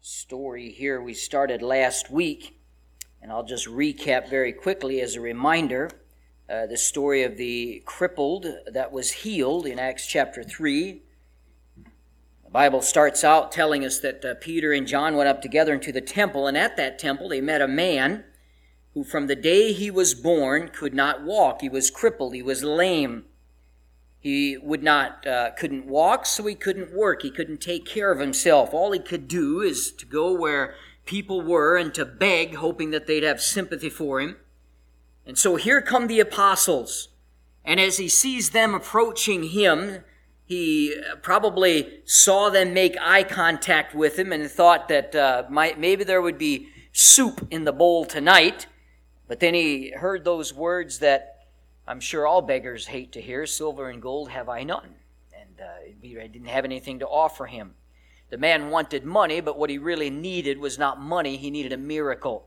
story here we started last week, and I'll just recap very quickly as a reminder uh, the story of the crippled that was healed in Acts chapter 3. The Bible starts out telling us that uh, Peter and John went up together into the temple, and at that temple they met a man who, from the day he was born, could not walk. He was crippled, he was lame. He would not, uh, couldn't walk, so he couldn't work. He couldn't take care of himself. All he could do is to go where people were and to beg, hoping that they'd have sympathy for him. And so here come the apostles. And as he sees them approaching him, he probably saw them make eye contact with him and thought that uh, might, maybe there would be soup in the bowl tonight. But then he heard those words that I'm sure all beggars hate to hear, Silver and gold have I none. And uh, I didn't have anything to offer him. The man wanted money, but what he really needed was not money, he needed a miracle.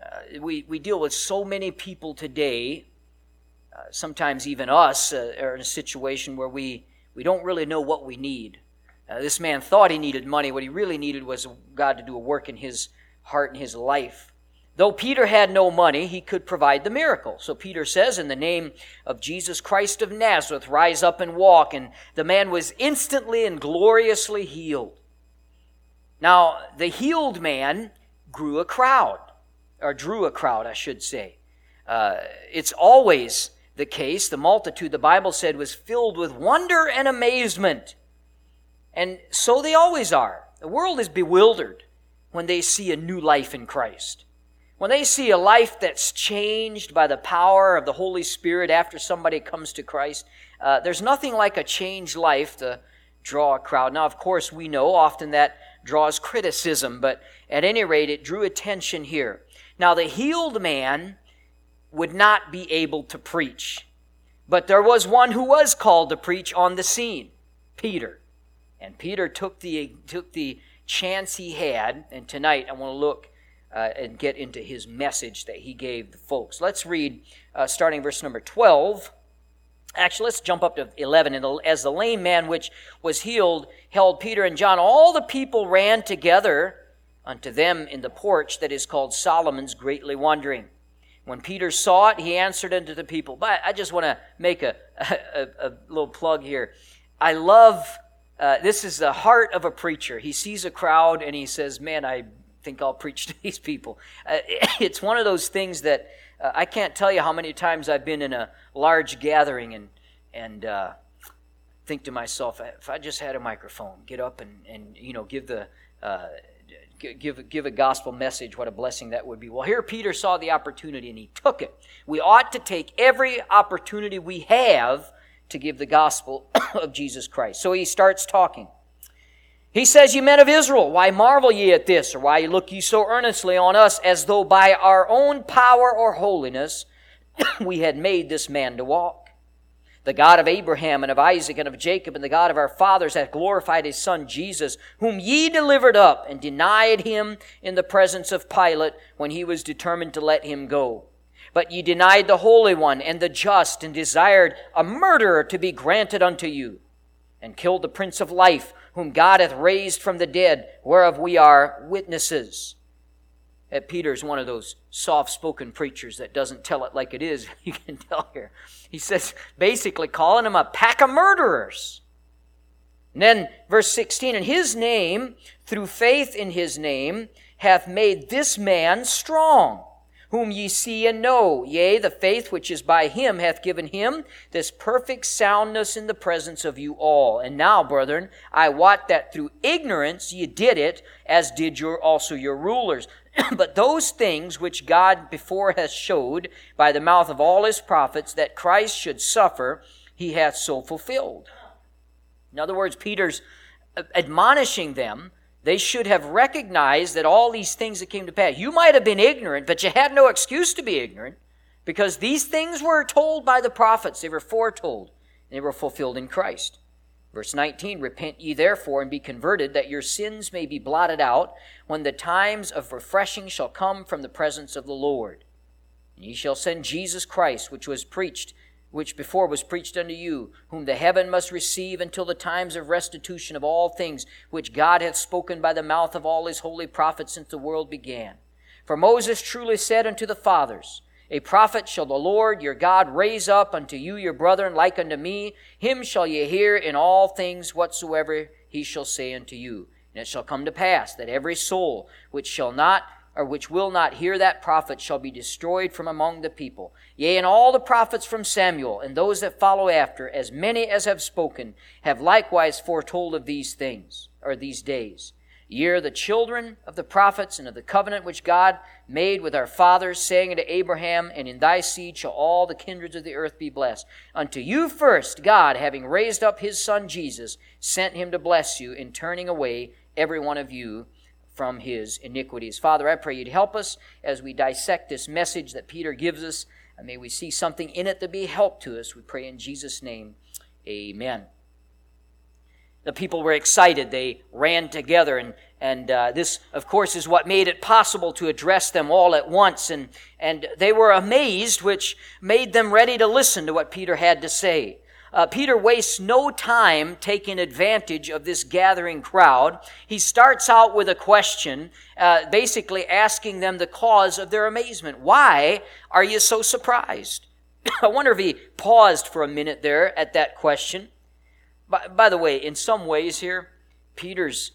Uh, we, we deal with so many people today, uh, sometimes even us, uh, are in a situation where we, we don't really know what we need. Uh, this man thought he needed money. What he really needed was God to do a work in his heart and his life. Though Peter had no money, he could provide the miracle. So Peter says, In the name of Jesus Christ of Nazareth, rise up and walk. And the man was instantly and gloriously healed. Now, the healed man grew a crowd, or drew a crowd, I should say. Uh, it's always the case. The multitude, the Bible said, was filled with wonder and amazement. And so they always are. The world is bewildered when they see a new life in Christ. When they see a life that's changed by the power of the Holy Spirit after somebody comes to Christ, uh, there's nothing like a changed life to draw a crowd. Now, of course, we know often that draws criticism, but at any rate, it drew attention here. Now, the healed man would not be able to preach, but there was one who was called to preach on the scene Peter. And Peter took the, took the chance he had, and tonight I want to look uh, and get into his message that he gave the folks. Let's read uh, starting verse number 12. Actually, let's jump up to 11. And as the lame man which was healed held Peter and John, all the people ran together unto them in the porch that is called Solomon's, greatly wondering. When Peter saw it, he answered unto the people. But I just want to make a, a, a, little plug here. I love, uh, this is the heart of a preacher. He sees a crowd and he says, Man, I think I'll preach to these people. Uh, it's one of those things that uh, I can't tell you how many times I've been in a large gathering and and uh, think to myself, if I just had a microphone, get up and and you know give the uh, give give a gospel message. What a blessing that would be. Well, here Peter saw the opportunity and he took it. We ought to take every opportunity we have to give the gospel of Jesus Christ. So he starts talking. He says, Ye men of Israel, why marvel ye at this, or why look ye so earnestly on us, as though by our own power or holiness we had made this man to walk? The God of Abraham and of Isaac and of Jacob and the God of our fathers hath glorified his son Jesus, whom ye delivered up and denied him in the presence of Pilate when he was determined to let him go. But ye denied the Holy One and the just and desired a murderer to be granted unto you and killed the Prince of Life whom God hath raised from the dead, whereof we are witnesses. Uh, Peter's one of those soft spoken preachers that doesn't tell it like it is. You can tell here. He says, basically, calling them a pack of murderers. And then, verse 16, and his name, through faith in his name, hath made this man strong whom ye see and know. Yea, the faith which is by him hath given him this perfect soundness in the presence of you all. And now, brethren, I wot that through ignorance ye did it, as did your also your rulers. but those things which God before has showed by the mouth of all his prophets that Christ should suffer, he hath so fulfilled. In other words, Peter's admonishing them they should have recognized that all these things that came to pass, you might have been ignorant, but you had no excuse to be ignorant because these things were told by the prophets. They were foretold, and they were fulfilled in Christ. Verse 19 Repent ye therefore and be converted, that your sins may be blotted out, when the times of refreshing shall come from the presence of the Lord. And ye shall send Jesus Christ, which was preached which before was preached unto you, whom the heaven must receive until the times of restitution of all things, which God hath spoken by the mouth of all his holy prophets since the world began. For Moses truly said unto the fathers, A prophet shall the Lord your God raise up unto you your brethren like unto me. Him shall ye hear in all things whatsoever he shall say unto you. And it shall come to pass that every soul which shall not or which will not hear that prophet shall be destroyed from among the people. Yea, and all the prophets from Samuel, and those that follow after, as many as have spoken, have likewise foretold of these things, or these days. Ye are the children of the prophets and of the covenant which God made with our fathers, saying unto Abraham, And in thy seed shall all the kindreds of the earth be blessed. Unto you first, God, having raised up his Son Jesus, sent him to bless you in turning away every one of you from his iniquities. Father, I pray you'd help us as we dissect this message that Peter gives us, and may we see something in it to be help to us. We pray in Jesus' name. Amen. The people were excited. They ran together, and, and uh, this, of course, is what made it possible to address them all at once. And, and they were amazed, which made them ready to listen to what Peter had to say. Uh, Peter wastes no time taking advantage of this gathering crowd. He starts out with a question, uh, basically asking them the cause of their amazement. Why are you so surprised? I wonder if he paused for a minute there at that question. By, by the way, in some ways here, Peter's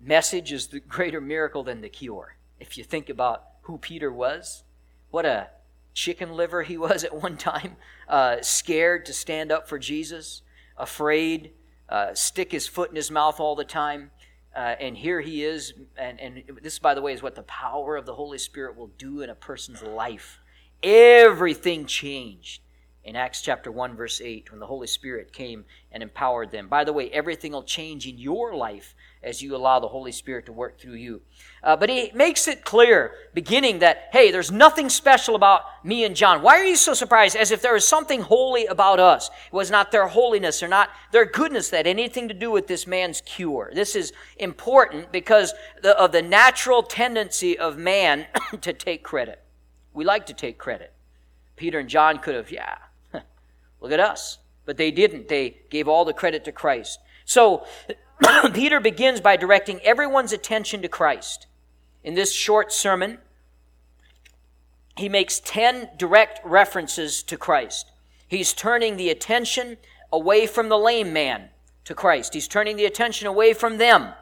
message is the greater miracle than the cure. If you think about who Peter was, what a chicken liver he was at one time, uh, scared to stand up for Jesus, afraid, uh, stick his foot in his mouth all the time. Uh, and here he is, and, and this, by the way, is what the power of the Holy Spirit will do in a person's life. Everything changed in Acts chapter 1, verse 8, when the Holy Spirit came and empowered them. By the way, everything will change in your life as you allow the Holy Spirit to work through you. Uh, but he makes it clear, beginning that, hey, there's nothing special about me and John. Why are you so surprised? As if there was something holy about us. It was not their holiness or not their goodness that had anything to do with this man's cure. This is important because of the natural tendency of man to take credit. We like to take credit. Peter and John could have, yeah, look at us. But they didn't. They gave all the credit to Christ. So, Peter begins by directing everyone's attention to Christ. In this short sermon, he makes 10 direct references to Christ. He's turning the attention away from the lame man to Christ. He's turning the attention away from them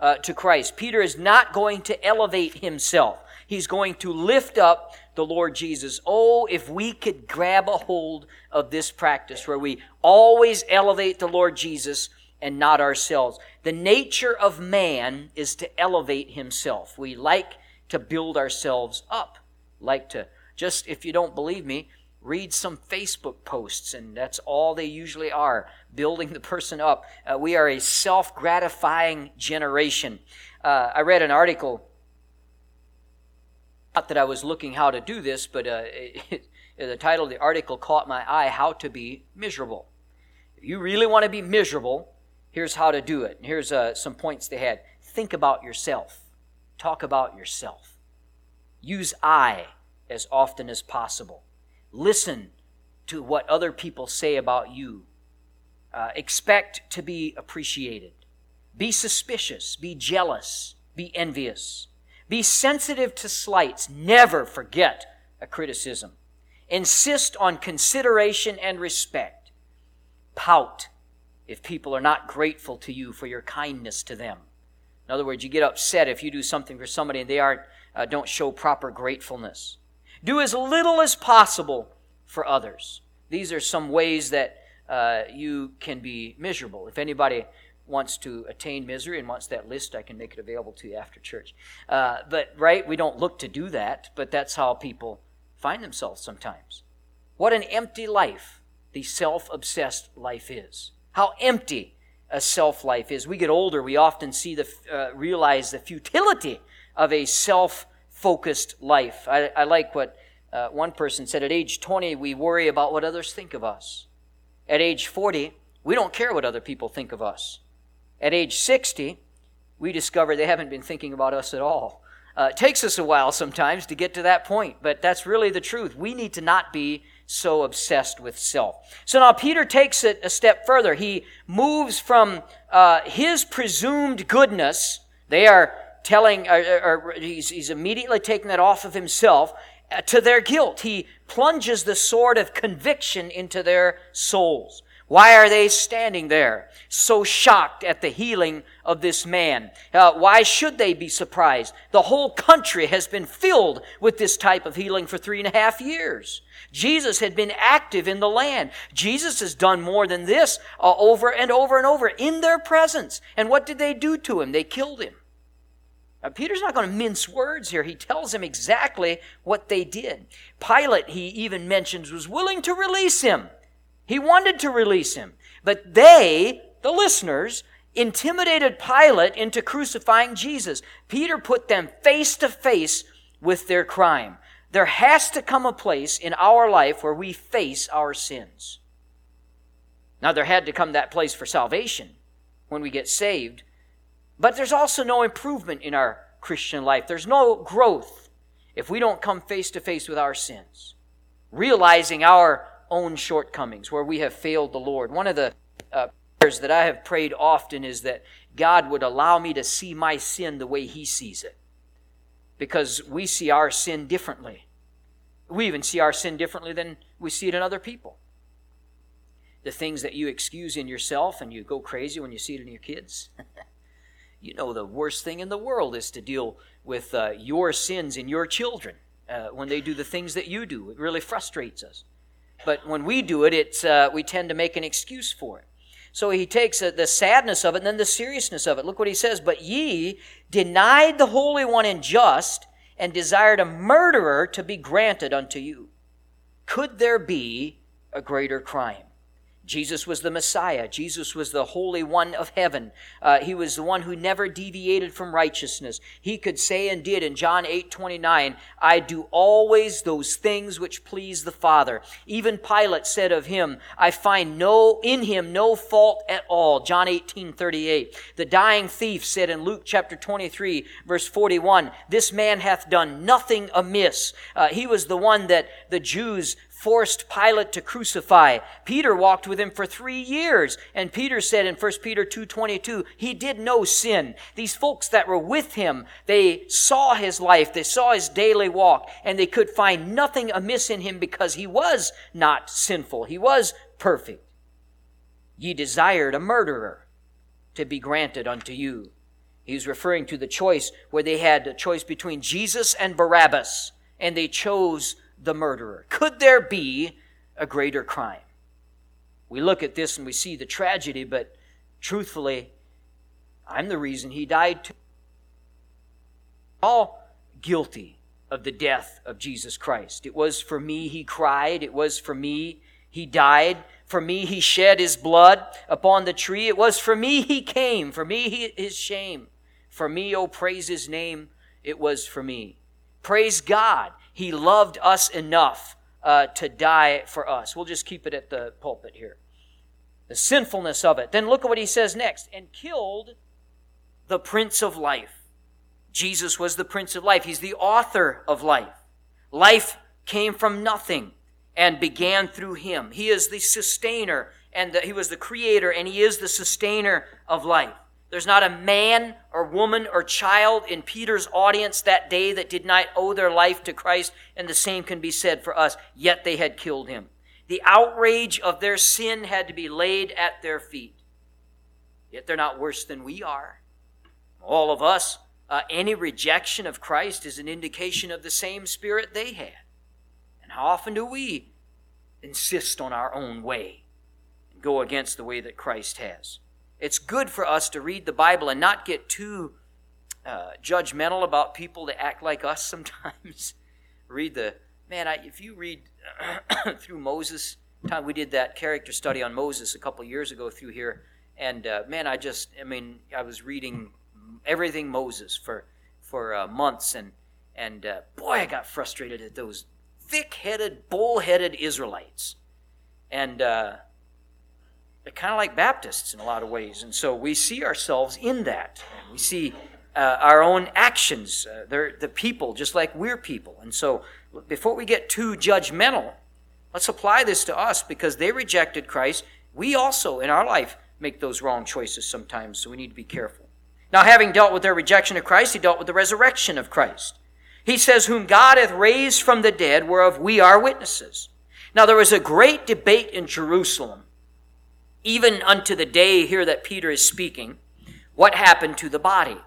uh, to Christ. Peter is not going to elevate himself. He's going to lift up the Lord Jesus. Oh, if we could grab a hold of this practice where we always elevate the Lord Jesus and not ourselves. The nature of man is to elevate himself. We like to build ourselves up. Like to just, if you don't believe me, read some Facebook posts, and that's all they usually are building the person up. Uh, we are a self gratifying generation. Uh, I read an article, not that I was looking how to do this, but uh, it, the title of the article caught my eye How to Be Miserable. If you really want to be miserable, Here's how to do it. And Here's uh, some points they had. Think about yourself. Talk about yourself. Use I as often as possible. Listen to what other people say about you. Uh, expect to be appreciated. Be suspicious. Be jealous. Be envious. Be sensitive to slights. Never forget a criticism. Insist on consideration and respect. Pout if people are not grateful to you for your kindness to them. In other words, you get upset if you do something for somebody and they aren't, uh, don't show proper gratefulness. Do as little as possible for others. These are some ways that uh, you can be miserable. If anybody wants to attain misery and wants that list, I can make it available to you after church. Uh, but, right, we don't look to do that, but that's how people find themselves sometimes. What an empty life the self obsessed life is how empty a self life is. We get older, we often see the uh, realize the futility of a self focused life. I, I, like what uh, one person said. At age 20, we worry about what others think of us. At age 40, we don't care what other people think of us. At age 60, we discover they haven't been thinking about us at all. Uh, it takes us a while sometimes to get to that point, but that's really the truth. We need to not be so obsessed with self. So now Peter takes it a step further. He moves from uh, his presumed goodness, they are telling, or, or he's, he's immediately taking that off of himself, uh, to their guilt. He plunges the sword of conviction into their souls. Why are they standing there so shocked at the healing of this man? Uh, why should they be surprised? The whole country has been filled with this type of healing for three and a half years. Jesus had been active in the land. Jesus has done more than this uh, over and over and over in their presence. And what did they do to him? They killed him. Now, Peter's not going to mince words here. He tells him exactly what they did. Pilate, he even mentions, was willing to release him. He wanted to release him. But they, the listeners, intimidated Pilate into crucifying Jesus. Peter put them face to face with their crime. There has to come a place in our life where we face our sins. Now, there had to come that place for salvation when we get saved, but there's also no improvement in our Christian life. There's no growth if we don't come face to face with our sins, realizing our own shortcomings, where we have failed the Lord. One of the uh, prayers that I have prayed often is that God would allow me to see my sin the way He sees it. Because we see our sin differently. We even see our sin differently than we see it in other people. The things that you excuse in yourself and you go crazy when you see it in your kids. you know, the worst thing in the world is to deal with uh, your sins in your children uh, when they do the things that you do. It really frustrates us. But when we do it, it's, uh, we tend to make an excuse for it. So he takes uh, the sadness of it and then the seriousness of it. Look what he says. But ye denied the Holy One and just, and desired a murderer to be granted unto you. Could there be a greater crime? Jesus was the Messiah. Jesus was the Holy One of heaven. Uh, he was the one who never deviated from righteousness. He could say and did in John 8 29, I do always those things which please the Father. Even Pilate said of him, I find no, in him no fault at all. John 18 38. The dying thief said in Luke chapter 23, verse 41, This man hath done nothing amiss. Uh, he was the one that the Jews forced Pilate to crucify. Peter walked with him for three years, and Peter said in 1 Peter 2.22, he did no sin. These folks that were with him, they saw his life, they saw his daily walk, and they could find nothing amiss in him because he was not sinful. He was perfect. Ye desired a murderer to be granted unto you. He's referring to the choice where they had a choice between Jesus and Barabbas, and they chose the murderer? Could there be a greater crime? We look at this and we see the tragedy, but truthfully, I'm the reason he died too. All guilty of the death of Jesus Christ. It was for me he cried, it was for me he died. For me, he shed his blood upon the tree. It was for me he came. For me, he, his shame. For me, oh, praise his name. It was for me. Praise God. He loved us enough uh, to die for us. We'll just keep it at the pulpit here. The sinfulness of it. Then look at what he says next. And killed the Prince of Life. Jesus was the Prince of Life. He's the author of life. Life came from nothing and began through him. He is the sustainer and the, he was the creator and he is the sustainer of life. There's not a man or woman or child in Peter's audience that day that did not owe their life to Christ, and the same can be said for us, yet they had killed him. The outrage of their sin had to be laid at their feet. Yet they're not worse than we are. All of us, uh, any rejection of Christ is an indication of the same spirit they had. And how often do we insist on our own way and go against the way that Christ has? It's good for us to read the Bible and not get too uh, judgmental about people that act like us sometimes. read the, man, I, if you read through Moses, time we did that character study on Moses a couple years ago through here, and uh, man, I just, I mean, I was reading everything Moses for for uh, months, and and uh, boy, I got frustrated at those thick-headed, bull-headed Israelites, and uh, they're kind of like Baptists in a lot of ways. And so we see ourselves in that. We see uh, our own actions. Uh, they're the people, just like we're people. And so before we get too judgmental, Let's apply this to us because they rejected Christ. We also, in our life, make those wrong choices sometimes, so we need to be careful. Now, having dealt with their rejection of Christ, he dealt with the resurrection of Christ. He says, Whom God hath raised from the dead, whereof we are witnesses. Now, there was a great debate in Jerusalem, even unto the day here that Peter is speaking, what happened to the body.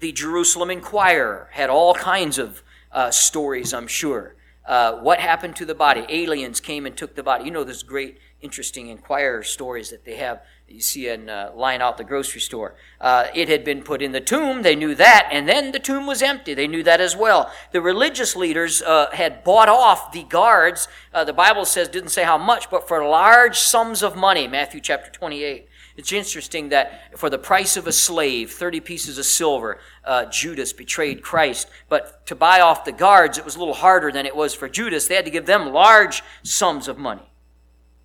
The Jerusalem Inquirer had all kinds of uh, stories, I'm sure. Uh, what happened to the body? Aliens came and took the body. You know, this great, interesting Inquirer stories that they have you see in uh, line out the grocery store. Uh, it had been put in the tomb. They knew that. And then the tomb was empty. They knew that as well. The religious leaders uh, had bought off the guards. Uh, the Bible says, didn't say how much, but for large sums of money. Matthew chapter 28. It's interesting that for the price of a slave, 30 pieces of silver, uh, Judas betrayed Christ. But to buy off the guards, it was a little harder than it was for Judas. They had to give them large sums of money.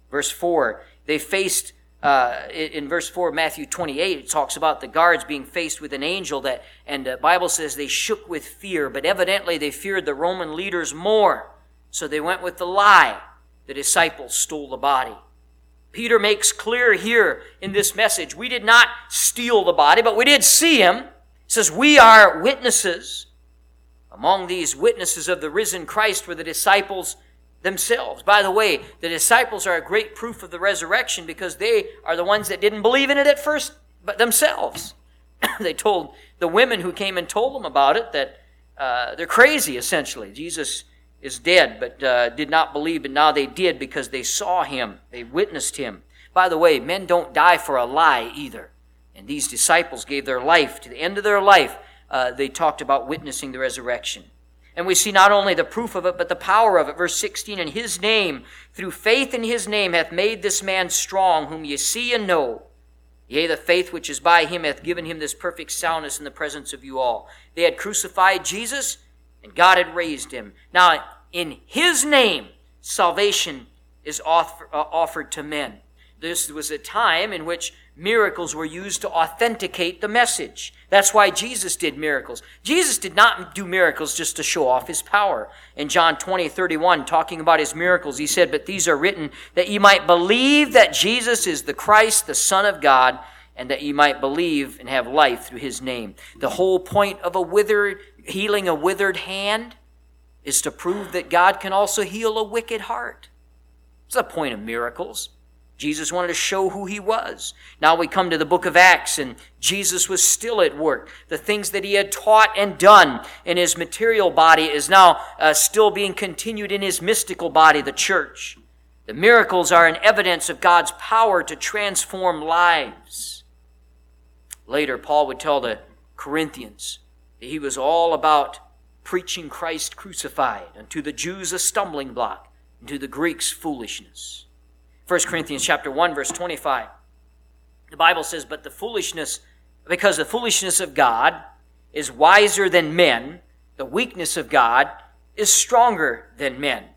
Verse 4 they faced uh, in verse 4 of Matthew 28, it talks about the guards being faced with an angel that, and the Bible says they shook with fear, but evidently they feared the Roman leaders more. So they went with the lie. The disciples stole the body. Peter makes clear here in this message, we did not steal the body, but we did see him. Says, we are witnesses. Among these witnesses of the risen Christ were the disciples themselves. By the way, the disciples are a great proof of the resurrection because they are the ones that didn't believe in it at first, but themselves. they told the women who came and told them about it that uh, they're crazy, essentially. Jesus is dead, but uh, did not believe, but now they did because they saw him, they witnessed him. By the way, men don't die for a lie either. And these disciples gave their life to the end of their life. Uh, they talked about witnessing the resurrection. And we see not only the proof of it, but the power of it. Verse 16, in his name, through faith in his name, hath made this man strong, whom ye see and know. Yea, the faith which is by him hath given him this perfect soundness in the presence of you all. They had crucified Jesus, and God had raised him. Now, in his name, salvation is offer, uh, offered to men. This was a time in which miracles were used to authenticate the message. That's why Jesus did miracles. Jesus did not do miracles just to show off his power. In John 20, 31, talking about his miracles, he said, But these are written that ye might believe that Jesus is the Christ, the Son of God, and that ye might believe and have life through his name. The whole point of a withered, healing a withered hand is to prove that God can also heal a wicked heart. It's the point of miracles. Jesus wanted to show who he was. Now we come to the book of Acts, and Jesus was still at work. The things that he had taught and done in his material body is now uh, still being continued in his mystical body, the church. The miracles are an evidence of God's power to transform lives. Later, Paul would tell the Corinthians that he was all about preaching Christ crucified, and to the Jews a stumbling block, and to the Greeks foolishness. 1 Corinthians chapter 1 verse 25. The Bible says, "But the foolishness because the foolishness of God is wiser than men, the weakness of God is stronger than men."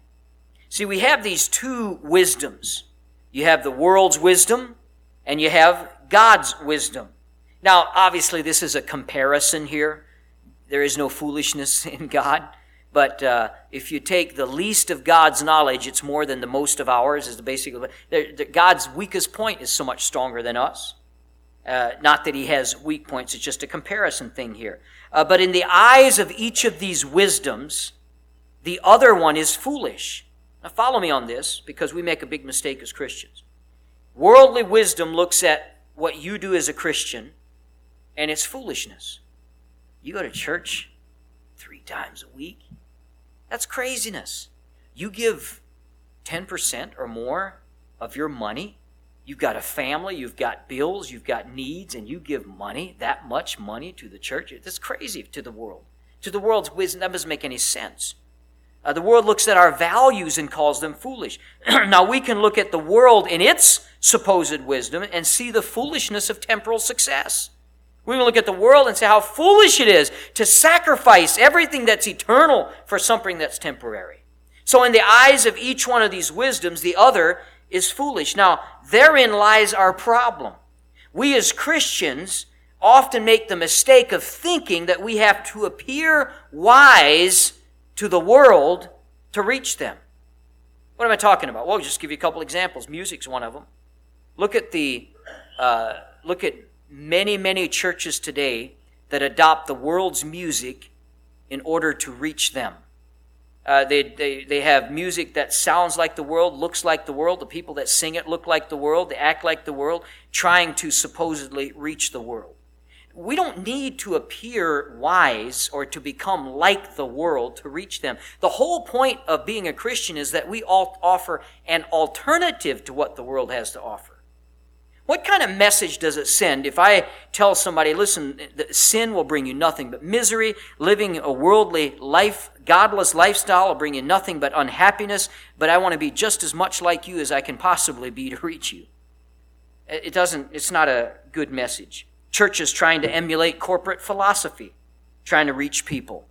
See, we have these two wisdoms. You have the world's wisdom and you have God's wisdom. Now, obviously, this is a comparison here. There is no foolishness in God. But uh, if you take the least of God's knowledge, it's more than the most of ours. Is the. God's weakest point is so much stronger than us. Uh, not that he has weak points; it's just a comparison thing here. Uh, but in the eyes of each of these wisdoms, the other one is foolish. Now, follow me on this because we make a big mistake as Christians. Worldly wisdom looks at what you do as a Christian, and it's foolishness. You go to church three times a week. That's craziness. You give 10% or more of your money. You've got a family, you've got bills, you've got needs, and you give money, that much money to the church. That's crazy to the world. To the world's wisdom, that doesn't make any sense. Uh, the world looks at our values and calls them foolish. now, we can look at the world in its supposed wisdom and see the foolishness of temporal success. We can look at the world and say how foolish it is to sacrifice everything that's eternal for something that's temporary. So, in the eyes of each one of these wisdoms, the other is foolish. Now, therein lies our problem. We as Christians often make the mistake of thinking that we have to appear wise to the world to reach them. What am I talking about? Well, I'll just give you a couple examples. Music's one of them. Look at the uh, look at many many churches today that adopt the world's music in order to reach them. Uh, they, they, they have music that sounds like the world, looks like the world. The people that sing it look like the world, they act like the world, trying to supposedly reach the world. We don't need to appear wise or to become like the world to reach them. The whole point of being a Christian is that we all offer an alternative to what the world has to offer. What kind of message does it send if I tell somebody, listen, sin will bring you nothing but misery, living a worldly life, godless lifestyle will bring you nothing but unhappiness, but I want to be just as much like you as I can possibly be to reach you? It doesn't, it's not a good message. Churches trying to emulate corporate philosophy, trying to reach people.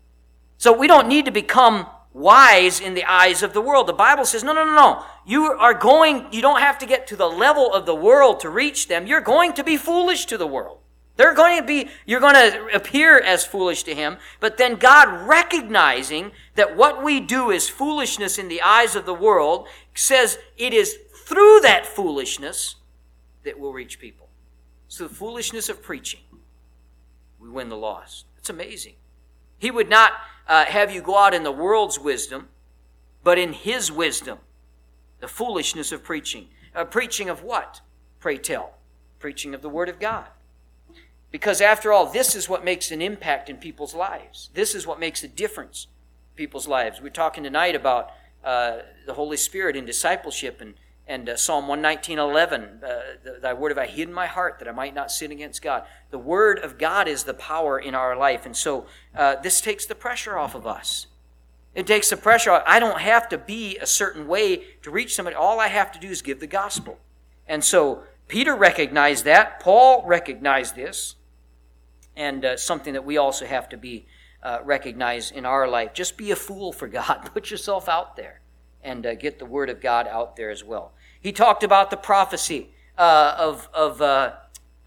So we don't need to become wise in the eyes of the world. The Bible says, no, no, no, no. You are going, you don't have to get to the level of the world to reach them. You're going to be foolish to the world. They're going to be, you're going to appear as foolish to him, but then God recognizing that what we do is foolishness in the eyes of the world says it is through that foolishness that we'll reach people. It's the foolishness of preaching. We win the lost. It's amazing. He would not uh, have you go out in the world's wisdom, but in His wisdom, the foolishness of preaching. Uh, preaching of what? Pray tell. Preaching of the Word of God. Because after all, this is what makes an impact in people's lives. This is what makes a difference in people's lives. We're talking tonight about uh, the Holy Spirit in discipleship and and uh, Psalm 119.11, uh, thy word have I hid in my heart that I might not sin against God. The word of God is the power in our life. And so uh, this takes the pressure off of us. It takes the pressure off. I don't have to be a certain way to reach somebody. All I have to do is give the gospel. And so Peter recognized that. Paul recognized this. And uh, something that we also have to be uh, recognized in our life. Just be a fool for God. Put yourself out there and uh, get the word of God out there as well. He talked about the prophecy uh, of, of, uh,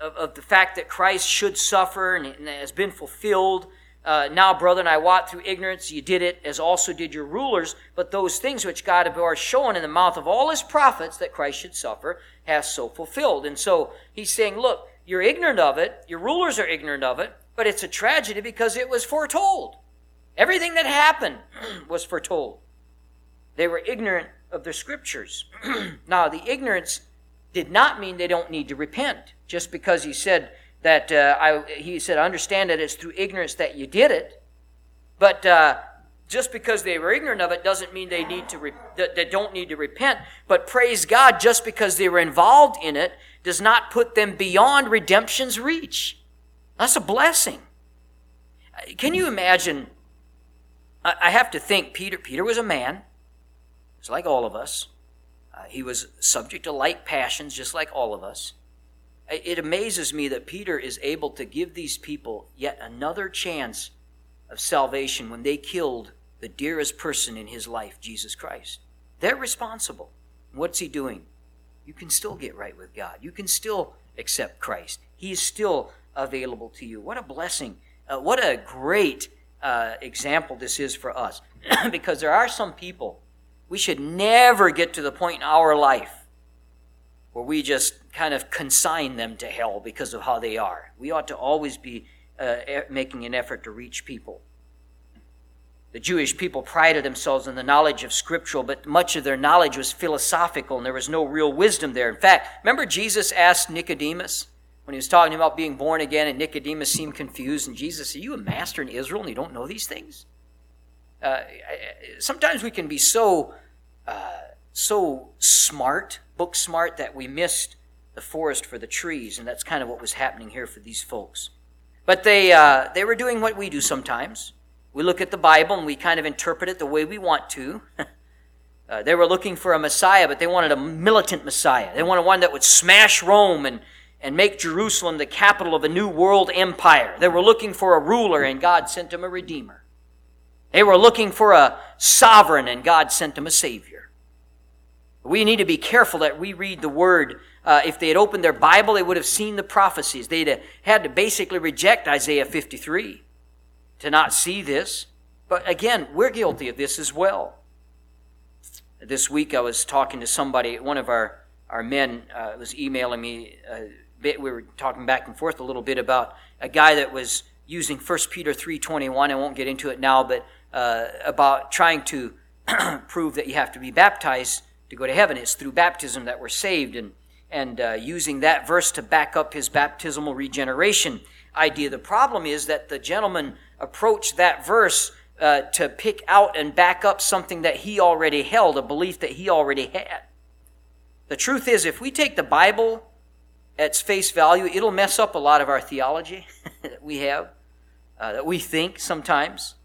of, of, the fact that Christ should suffer and, and has been fulfilled. Uh, now, brethren, I walked through ignorance. You did it, as also did your rulers. But those things which God had shown in the mouth of all his prophets that Christ should suffer has so fulfilled. And so he's saying, look, you're ignorant of it. Your rulers are ignorant of it. But it's a tragedy because it was foretold. Everything that happened was foretold. They were ignorant of the scriptures. now, the ignorance did not mean they don't need to repent. Just because he said that, uh, I, he said, I understand that it's through ignorance that you did it. But uh, just because they were ignorant of it doesn't mean they need to re- that they don't need to repent. But praise God, just because they were involved in it does not put them beyond redemption's reach. That's a blessing. Can you imagine? I have to think Peter. Peter was a man. He's like all of us. Uh, he was subject to like passions, just like all of us. It amazes me that Peter is able to give these people yet another chance of salvation when they killed the dearest person in his life, Jesus Christ. They're responsible. What's he doing? You can still get right with God. You can still accept Christ. He is still available to you. What a blessing. Uh, what a great uh, example this is for us. because there are some people we should never get to the point in our life where we just kind of consign them to hell because of how they are. We ought to always be uh, making an effort to reach people. The Jewish people prided themselves in the knowledge of scriptural, but much of their knowledge was philosophical and there was no real wisdom there. In fact, remember Jesus asked Nicodemus when he was talking about being born again, and Nicodemus seemed confused, and Jesus said, Are you a master in Israel and you don't know these things? Uh, sometimes we can be so uh, so smart, book smart, that we missed the forest for the trees, and that's kind of what was happening here for these folks. But they uh, they were doing what we do sometimes. We look at the Bible and we kind of interpret it the way we want to. uh, they were looking for a Messiah, but they wanted a militant Messiah. They wanted one that would smash Rome and and make Jerusalem the capital of a new world empire. They were looking for a ruler, and God sent them a redeemer. They were looking for a sovereign, and God sent them a Savior. We need to be careful that we read the Word. Uh, if they had opened their Bible, they would have seen the prophecies. They'd have had to basically reject Isaiah 53 to not see this. But again, we're guilty of this as well. this week I was talking to somebody, one of our, our men uh, was emailing me. A bit, we were talking back and forth a little bit about a guy that was using 1 Peter 3.21. I won't get into it now, but uh, about trying to prove that you have to be baptized to go to heaven. It's through baptism that we're saved. And, and uh, using that verse to back up his baptismal regeneration idea. The problem is that the gentleman approached that verse uh, to pick out and back up something that he already held, a belief that he already had. The truth is, if we take the Bible at its face value, it'll mess up a lot of our theology that we have, uh, that we think sometimes.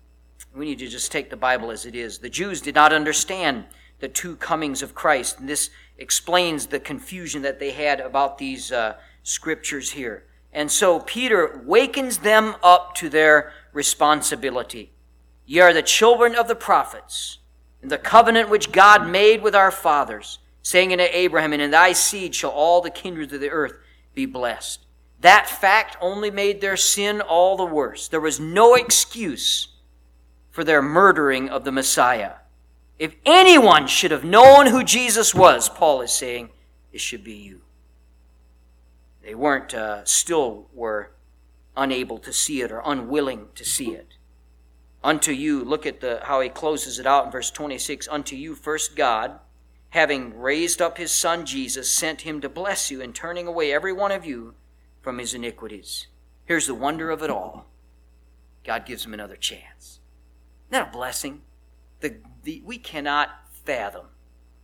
We need to just take the Bible as it is. The Jews did not understand the two comings of Christ, and this explains the confusion that they had about these uh, scriptures here. And so Peter wakens them up to their responsibility. Ye are the children of the prophets, and the covenant which God made with our fathers, saying unto Abraham, And in thy seed shall all the kindreds of the earth be blessed. That fact only made their sin all the worse. There was no excuse for their murdering of the Messiah. If anyone should have known who Jesus was, Paul is saying, it should be you. They weren't, uh, still were unable to see it or unwilling to see it. Unto you, look at the, how he closes it out in verse 26 Unto you, first God, having raised up his Son Jesus, sent him to bless you in turning away every one of you from his iniquities. Here's the wonder of it all God gives him another chance. Isn't that a blessing? The, the, we cannot fathom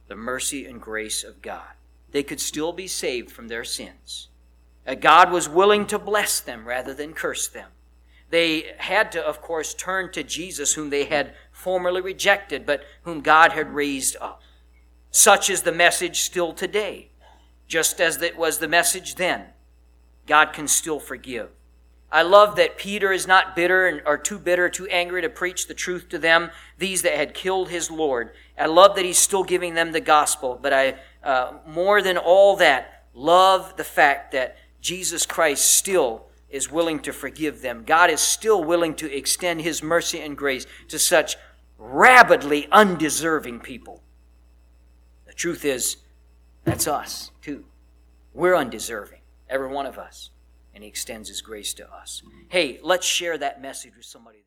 the mercy and grace of God. They could still be saved from their sins. Uh, God was willing to bless them rather than curse them. They had to, of course, turn to Jesus, whom they had formerly rejected, but whom God had raised up. Such is the message still today, just as it was the message then. God can still forgive. I love that Peter is not bitter or too bitter, too angry to preach the truth to them, these that had killed his Lord. I love that he's still giving them the gospel, but I, uh, more than all that, love the fact that Jesus Christ still is willing to forgive them. God is still willing to extend his mercy and grace to such rabidly undeserving people. The truth is, that's us, too. We're undeserving, every one of us, and he extends his grace to us. Hey, let's share that message with somebody.